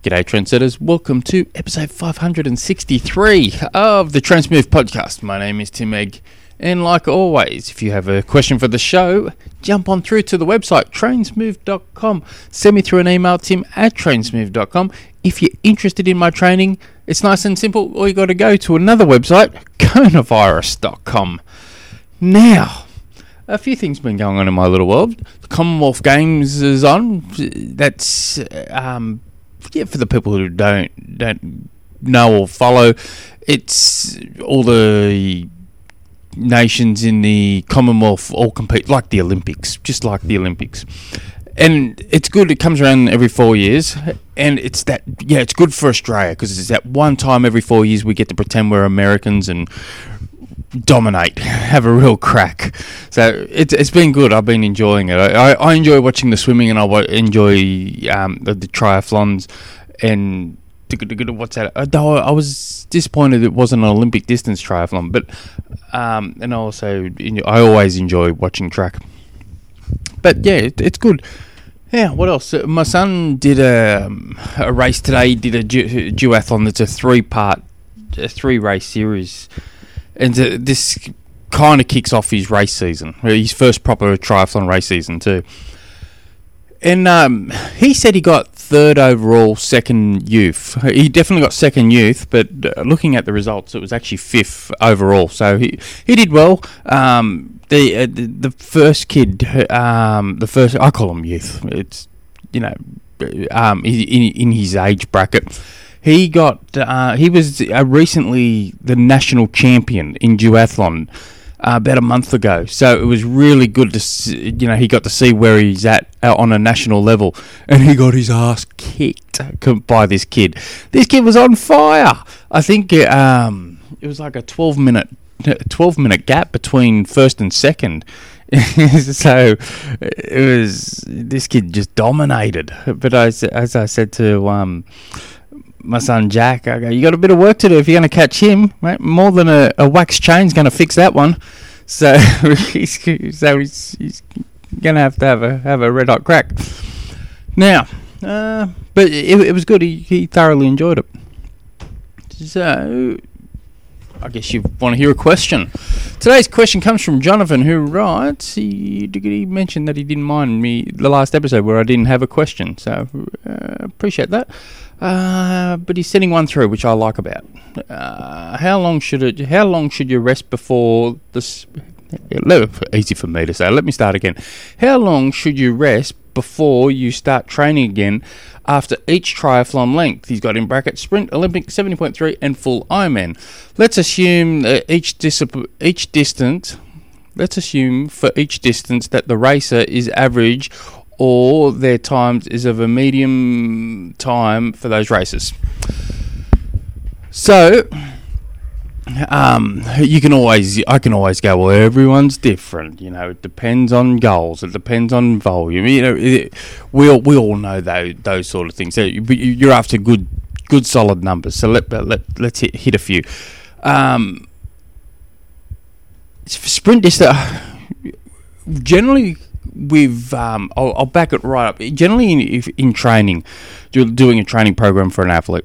G'day, trendsetters. Welcome to episode 563 of the Transmove podcast. My name is Tim Egg, and like always, if you have a question for the show, jump on through to the website trainsmove.com. Send me through an email, tim at trainsmove.com. If you're interested in my training, it's nice and simple. All you got to go to another website, coronavirus.com. Now, a few things been going on in my little world. The Commonwealth Games is on. That's um, yeah, for the people who don't don't know or follow, it's all the nations in the Commonwealth all compete like the Olympics, just like the Olympics. And it's good. It comes around every four years, and it's that yeah, it's good for Australia because it's that one time every four years we get to pretend we're Americans and dominate, have a real crack. So it's it's been good. I've been enjoying it. I, I, enjoy watching the swimming, and I enjoy um, the, the triathlons. And what's that? Uh, though I was disappointed it wasn't an Olympic distance triathlon, but um, and also I always enjoy watching track. But yeah, it, it's good. Yeah, what else? Uh, my son did a, um, a race today. He did a du- duathlon. It's a three part, a three race series and this kind of kicks off his race season, his first proper triathlon race season too. And um, he said he got third overall, second youth. He definitely got second youth, but uh, looking at the results, it was actually fifth overall. So he he did well. Um, the, uh, the, the first kid, um, the first I call him youth. It's you know, um, in, in his age bracket he got uh, he was uh, recently the national champion in duathlon uh, about a month ago. So it was really good to see, you know he got to see where he's at uh, on a national level, and he got his ass kicked by this kid. This kid was on fire. I think it, um, it was like a twelve minute twelve minute gap between first and second. so it was this kid just dominated. But as as I said to um, my son Jack, I go, you got a bit of work to do if you're going to catch him, right? More than a, a wax chain's going to fix that one. So he's so he's, he's going to have to have a have a red hot crack. Now, uh, but it, it was good. He he thoroughly enjoyed it. So I guess you want to hear a question. Today's question comes from Jonathan, who writes. He, he mentioned that he didn't mind me the last episode where I didn't have a question, so uh, appreciate that. Uh, but he's sending one through, which I like about. Uh, how long should it? How long should you rest before this? Easy for me to say. Let me start again. How long should you rest before you start training again after each triathlon length? He's got in bracket sprint, Olympic 70.3, and full Ironman. Let's assume each discipline, each distance. Let's assume for each distance that the racer is average or their times is of a medium time for those races. So, um, you can always, I can always go. Well, everyone's different. You know, it depends on goals. It depends on volume. You know, it, we all, we all know those those sort of things. So you're after good good solid numbers. So let let let's hit, hit a few. Um, sprint distance. Generally, with um, I'll, I'll, back it right up. Generally, in, in training, doing a training program for an athlete,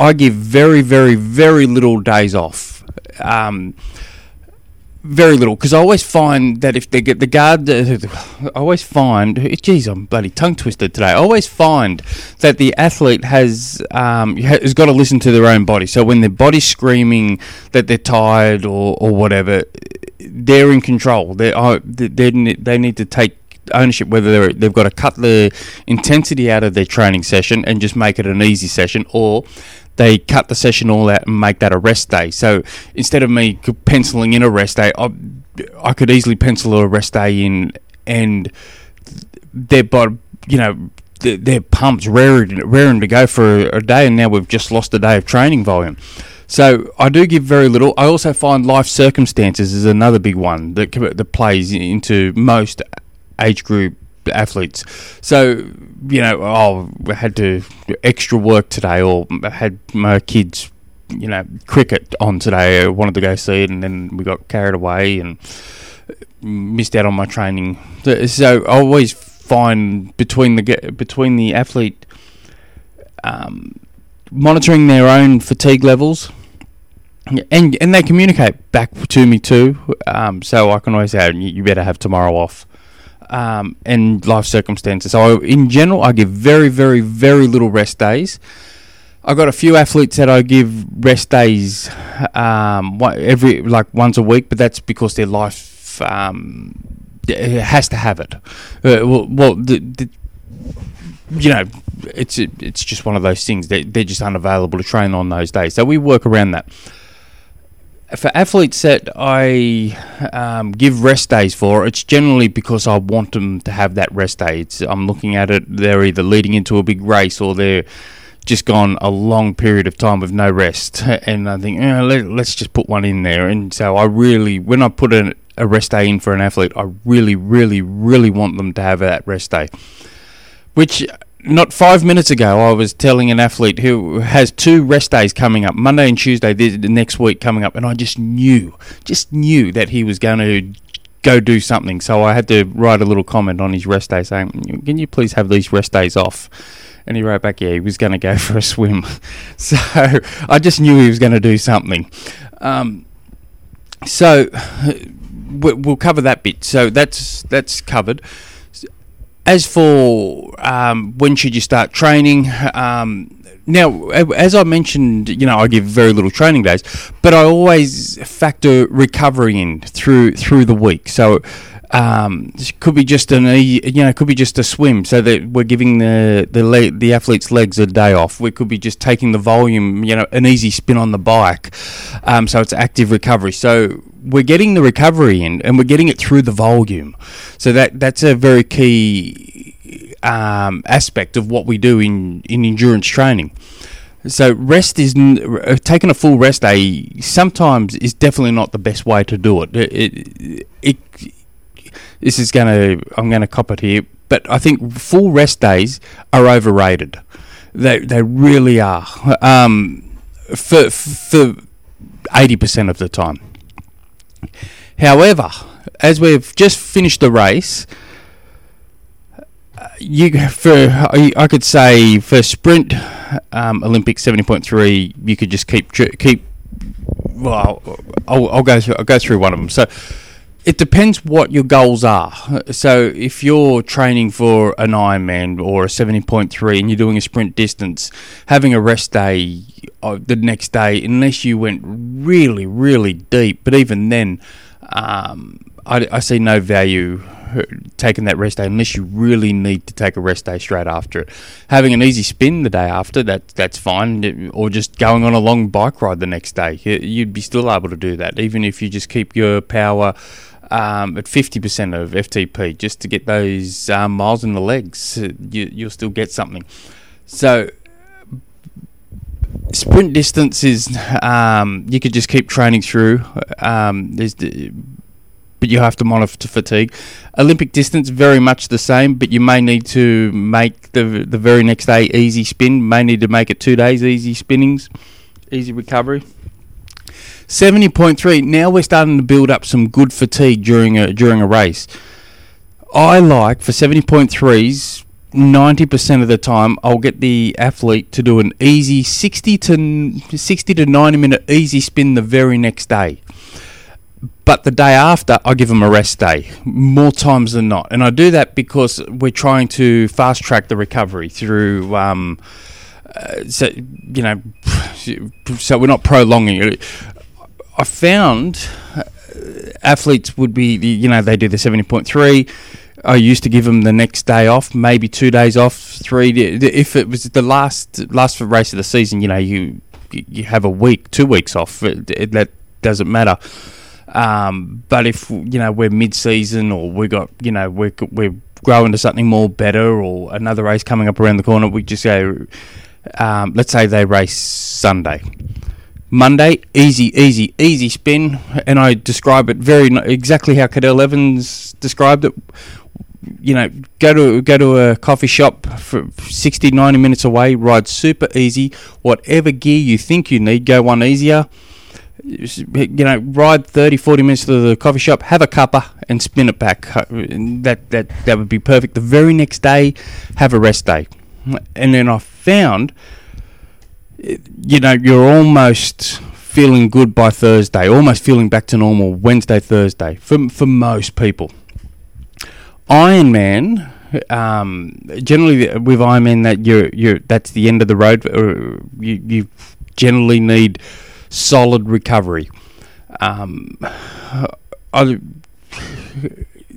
I give very, very, very little days off. Um, very little because I always find that if they get the guard, uh, I always find, geez, I'm bloody tongue twisted today. I always find that the athlete has um, has got to listen to their own body. So when their body's screaming that they're tired or, or whatever, they're in control. They they they need to take ownership whether they've got to cut the intensity out of their training session and just make it an easy session or they cut the session all out and make that a rest day. So instead of me penciling in a rest day, I, I could easily pencil a rest day in and their body, you know, their pump's raring, raring to go for a day, and now we've just lost a day of training volume. So I do give very little. I also find life circumstances is another big one that that plays into most age group athletes. So, you know, oh, I had to extra work today, or had my kids, you know, cricket on today. I wanted to go see it, and then we got carried away and missed out on my training. So I always find between the between the athlete. um, monitoring their own fatigue levels. And and they communicate back to me too, um, so I can always say you better have tomorrow off, um, and life circumstances. So in general, I give very very very little rest days. I've got a few athletes that I give rest days um, every like once a week, but that's because their life um, has to have it. Uh, well, well the, the, you know, it's it's just one of those things. They they're just unavailable to train on those days, so we work around that. For athletes that I um, give rest days for, it's generally because I want them to have that rest day. It's, I'm looking at it; they're either leading into a big race or they're just gone a long period of time with no rest, and I think eh, let, us just put one in there. And so I really, when I put a, a rest day in for an athlete, I really, really, really want them to have that rest day. Which not five minutes ago, I was telling an athlete who has two rest days coming up, Monday and Tuesday, the, next week coming up, and I just knew, just knew that he was going to go do something. So I had to write a little comment on his rest day saying, "Can you please have these rest days off?" And he wrote back, "Yeah, he was going to go for a swim." so I just knew he was going to do something. Um, so we'll cover that bit. So that's that's covered as for um, when should you start training? Um, now, as I mentioned, you know, I give very little training days, but I always factor recovery in through through the week. So. Um, it could be just an you know, it could be just a swim, so that we're giving the the le- the athlete's legs a day off. We could be just taking the volume, you know, an easy spin on the bike, um, so it's active recovery. So we're getting the recovery in, and we're getting it through the volume. So that that's a very key um, aspect of what we do in in endurance training. So rest is uh, taking a full rest day. Sometimes is definitely not the best way to do it. It, it, it this is going to I'm going to cop it here, but I think full rest days are overrated. They they really are. Um, for for eighty percent of the time. However, as we've just finished the race, you for I could say for sprint um, Olympic seventy point three, you could just keep keep. Well, I'll, I'll go through I'll go through one of them. So it depends what your goals are. So if you're training for an Ironman or a 70.3 and you're doing a sprint distance, having a rest day uh, the next day, unless you went really, really deep, but even then, um, I, I, see no value uh, taking that rest day unless you really need to take a rest day straight after it. Having an easy spin the day after, that that's fine, or just going on a long bike ride the next day, you'd be still able to do that, even if you just keep your power um, at 50% of FTP just to get those um, miles in the legs. Uh, you, you'll still get something. So, sprint distance is um, you could just keep training through. Um, there's the, but you have to monitor fatigue. Olympic distance very much the same, but you may need to make the the very next day easy spin. May need to make it two days easy spinnings, easy recovery. 70.3. Now we're starting to build up some good fatigue during a during a race. I like for 70.3s 90% of the time I'll get the athlete to do an easy 60 to 60 to 90 minute easy spin the very next day. But the day after, I give them a rest day more times than not, and I do that because we're trying to fast track the recovery through. Um, uh, so you know, so we're not prolonging it. I found uh, athletes would be, you know, they do the 70.3. I used to give them the next day off, maybe two days off, three. If it was the last last race of the season, you know, you you have a week, two weeks off. It, it, that doesn't matter. Um, but if you know we're mid-season or we got you know we're we're growing to something more better or another race coming up around the corner, we just go. Um, let's say they race Sunday Monday, easy, easy, easy spin, and I describe it very exactly how Cadel Evans described it. You know, go to go to a coffee shop for 60, 90 minutes away, ride super easy. Whatever gear you think you need, go one easier. You know, ride 30, 40 minutes to the coffee shop, have a cuppa, and spin it back. That that that would be perfect. The very next day, have a rest day, and then I found you know, you're almost feeling good by Thursday, almost feeling back to normal Wednesday, Thursday for for most people. Ironman, um, generally with Ironman, that you're you're that's the end of the road. You you generally need solid recovery. Um, I,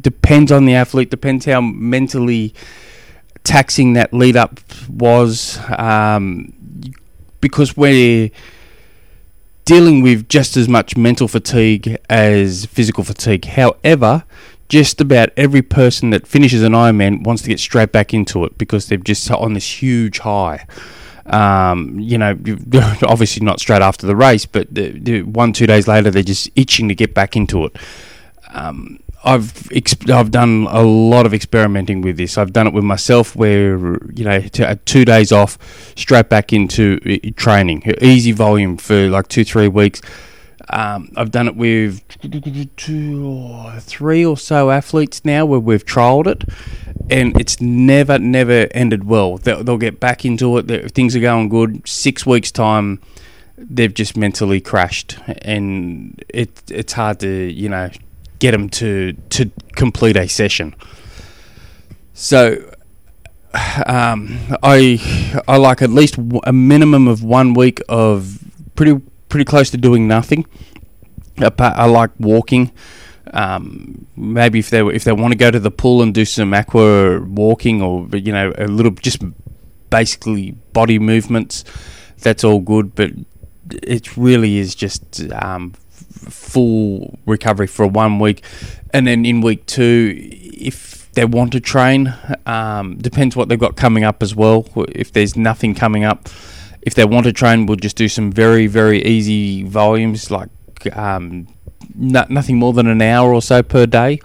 depends on the athlete. Depends how mentally taxing that lead up was. Um, because we're dealing with just as much mental fatigue as physical fatigue. However, just about every person that finishes an Ironman wants to get straight back into it because they've just on this huge high. Um, you know, obviously not straight after the race, but the, the one two days later they're just itching to get back into it. Um, I've exp- I've done a lot of experimenting with this. I've done it with myself, where you know, t- two days off, straight back into uh, training, easy volume for like two three weeks. Um, I've done it with two or three or so athletes now where we've trialled it, and it's never never ended well. They'll, they'll get back into it. Things are going good. Six weeks time, they've just mentally crashed, and it it's hard to you know get them to to complete a session. So um, I I like at least a minimum of one week of pretty pretty close to doing nothing. I like walking. Um, maybe if they if they want to go to the pool and do some aqua walking or you know a little just basically body movements, that's all good. But it really is just um, full recovery for one week, and then in week two, if they want to train, um, depends what they've got coming up as well. If there's nothing coming up, if they want to train, we'll just do some very very easy volumes like um, no, nothing more than an hour or so per day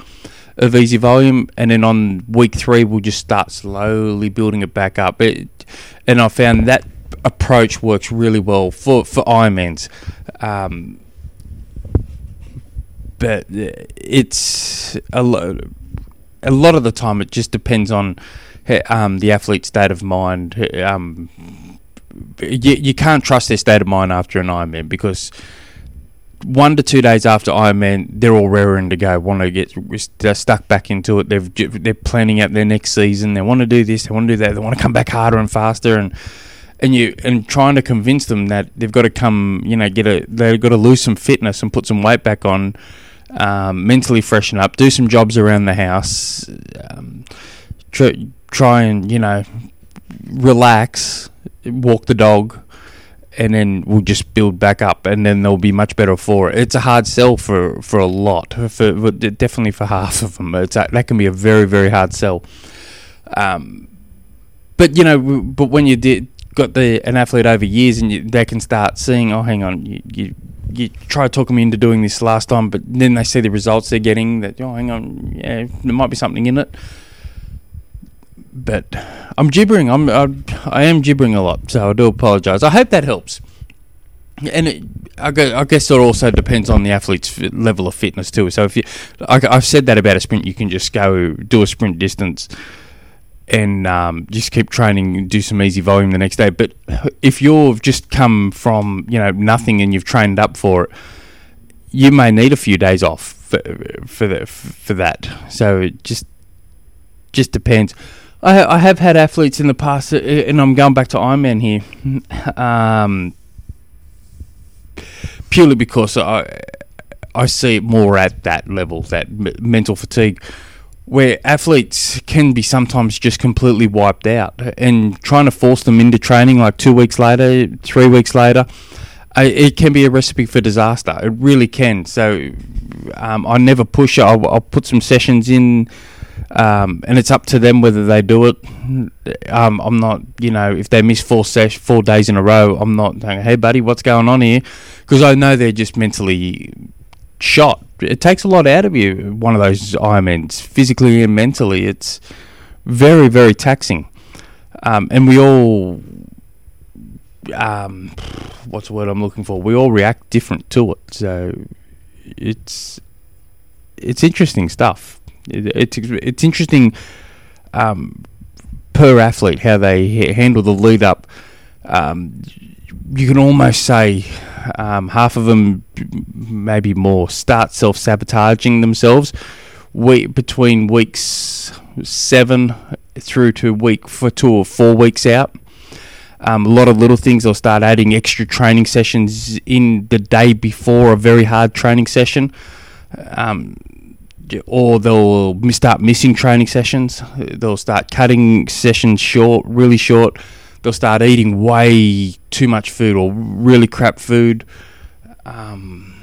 of easy volume, and then on week three we'll just start slowly building it back up. It, and I found that approach works really well for for Ironmans. Um, but it's a lot. A lot of the time, it just depends on um, the athlete's state of mind. Um, you, you can't trust their state of mind after an Ironman because one to two days after Ironman, they're all raring to go. Want to get stuck back into it. They've they're planning out their next season. They want to do this. They want to do that. They want to come back harder and faster. And and you and trying to convince them that they've got to come. You know, get a they've got to lose some fitness and put some weight back on um, mentally freshen up, do some jobs around the house, um, try, try and you know relax, walk the dog, and then we'll just build back up, and then they'll be much better for it. It's a hard sell for for a lot, for definitely for half of them. It's a, that can be a very very hard sell. Um, but you know, but when you did got the an athlete over years, and you, they can start seeing, oh, hang on, you, you you try to talk them into doing this last time, but then they see the results they're getting. That oh, hang on, yeah, there might be something in it. But I'm gibbering. I'm I, I am gibbering a lot, so I do apologise. I hope that helps. And it, I, guess it also depends on the athlete's level of fitness too. So if you, I, I've said that about a sprint, you can just go do a sprint distance and um, just keep training, and do some easy volume the next day. But if you've just come from you know nothing and you've trained up for it, you may need a few days off for for, the, for that. So it just just depends. I, I have had athletes in the past, uh, and I'm going back to Ironman here, um, purely because I I see it more at that level, that mental fatigue where athletes can be sometimes just completely wiped out and trying to force them into training like two weeks later, three weeks later, it can be a recipe for disaster. It really can. So um, I never push it. I'll, I'll, put some sessions in. Um, and it's up to them whether they do it. Um, I'm not, you know, if they miss four ses- four days in a row, I'm not saying, "Hey, buddy, what's going on here?" Because I know they're just mentally shot. It takes a lot out of you, one of those Ironmans, physically and mentally. It's very, very taxing. Um, and we all, um, what's the word I'm looking for? We all react different to it. So it's it's interesting stuff. It, it's it's interesting um, per athlete how they handle the lead up um, you can almost say um, half of them, maybe more, start self sabotaging themselves. We, between weeks seven through to week for two or four weeks out. Um, a lot of little things. They'll start adding extra training sessions in the day before a very hard training session, um, or they'll start missing training sessions. They'll start cutting sessions short, really short. They'll start eating way too much food or really crap food. Um,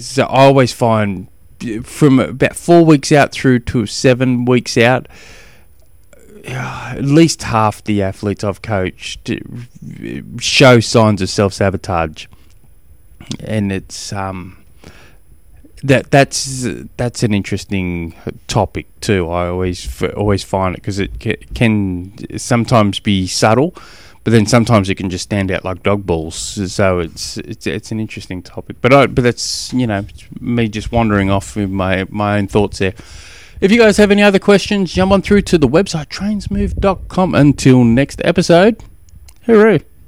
so I always find from about four weeks out through to seven weeks out, at least half the athletes I've coached show signs of self sabotage, and it's um, that that's that's an interesting topic too. I always always find it because it can sometimes be subtle, but then sometimes it can just stand out like dog balls. So it's it's it's an interesting topic. But I, but that's you know me just wandering off with my my own thoughts there. If you guys have any other questions, jump on through to the website trainsmove.com. Until next episode, hooray!